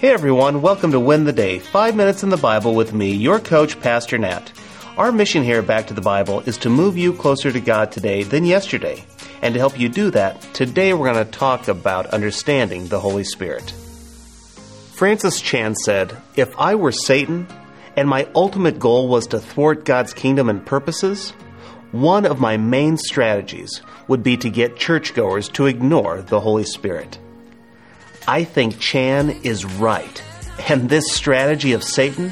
Hey everyone, welcome to Win the Day, 5 minutes in the Bible with me, your coach, Pastor Nat. Our mission here Back to the Bible is to move you closer to God today than yesterday. And to help you do that, today we're going to talk about understanding the Holy Spirit. Francis Chan said, If I were Satan and my ultimate goal was to thwart God's kingdom and purposes, one of my main strategies would be to get churchgoers to ignore the Holy Spirit. I think Chan is right, and this strategy of Satan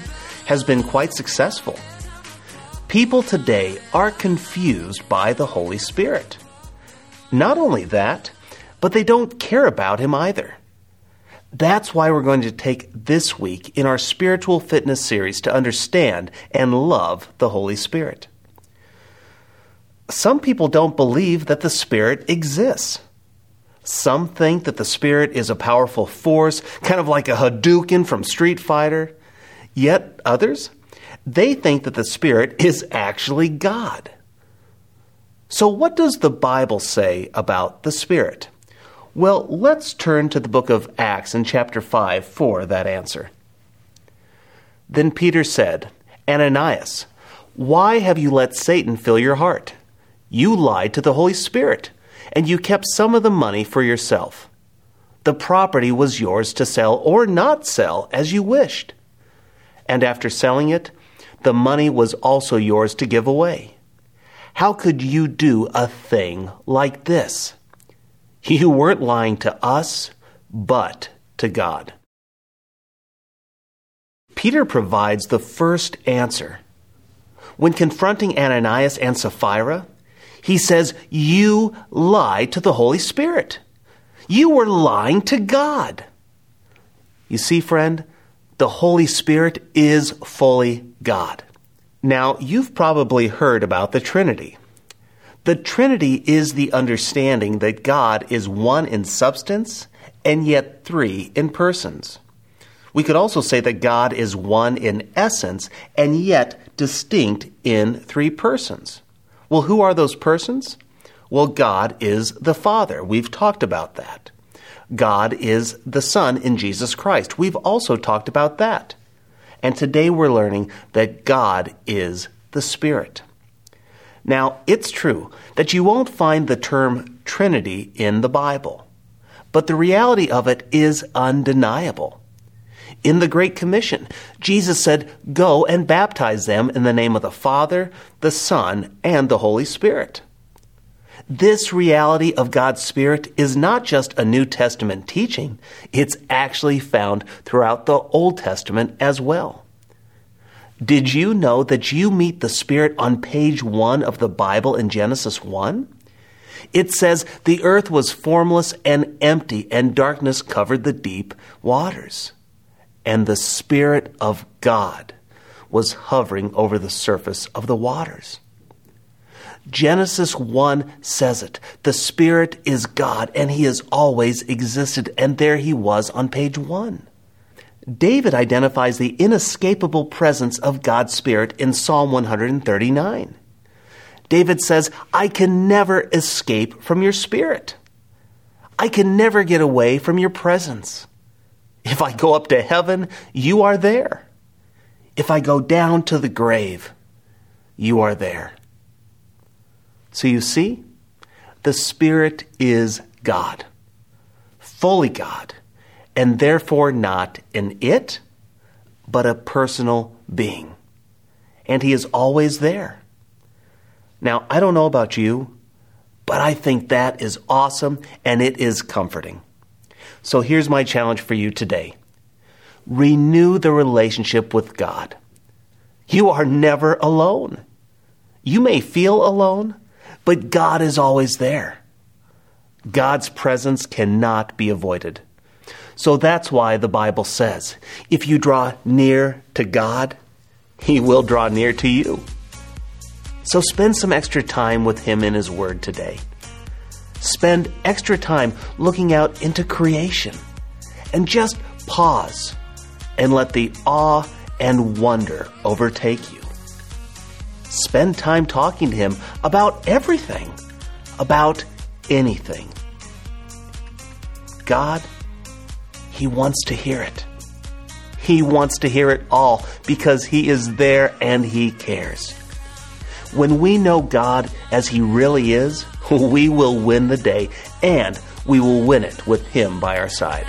has been quite successful. People today are confused by the Holy Spirit. Not only that, but they don't care about him either. That's why we're going to take this week in our spiritual fitness series to understand and love the Holy Spirit. Some people don't believe that the Spirit exists. Some think that the Spirit is a powerful force, kind of like a Hadouken from Street Fighter. Yet others, they think that the Spirit is actually God. So, what does the Bible say about the Spirit? Well, let's turn to the book of Acts in chapter 5 for that answer. Then Peter said, Ananias, why have you let Satan fill your heart? You lied to the Holy Spirit and you kept some of the money for yourself. The property was yours to sell or not sell as you wished. And after selling it, the money was also yours to give away. How could you do a thing like this? You weren't lying to us, but to God. Peter provides the first answer. When confronting Ananias and Sapphira, he says, You lie to the Holy Spirit. You were lying to God. You see, friend, the Holy Spirit is fully God. Now, you've probably heard about the Trinity. The Trinity is the understanding that God is one in substance and yet three in persons. We could also say that God is one in essence and yet distinct in three persons. Well, who are those persons? Well, God is the Father. We've talked about that. God is the Son in Jesus Christ. We've also talked about that. And today we're learning that God is the Spirit. Now, it's true that you won't find the term Trinity in the Bible, but the reality of it is undeniable. In the Great Commission, Jesus said, Go and baptize them in the name of the Father, the Son, and the Holy Spirit. This reality of God's Spirit is not just a New Testament teaching, it's actually found throughout the Old Testament as well. Did you know that you meet the Spirit on page 1 of the Bible in Genesis 1? It says, The earth was formless and empty, and darkness covered the deep waters and the Spirit of God was hovering over the surface of the waters. Genesis 1 says it. The Spirit is God, and He has always existed, and there He was on page 1. David identifies the inescapable presence of God's Spirit in Psalm 139. David says, I can never escape from your Spirit. I can never get away from your presence. If I go up to heaven, you are there. If I go down to the grave, you are there. So you see, the Spirit is God, fully God, and therefore not an it, but a personal being. And He is always there. Now, I don't know about you, but I think that is awesome and it is comforting. So here's my challenge for you today renew the relationship with God. You are never alone. You may feel alone, but God is always there. God's presence cannot be avoided. So that's why the Bible says if you draw near to God, He will draw near to you. So spend some extra time with Him in His Word today. Spend extra time looking out into creation and just pause and let the awe and wonder overtake you. Spend time talking to Him about everything, about anything. God, He wants to hear it. He wants to hear it all because He is there and He cares. When we know God as He really is, we will win the day and we will win it with Him by our side.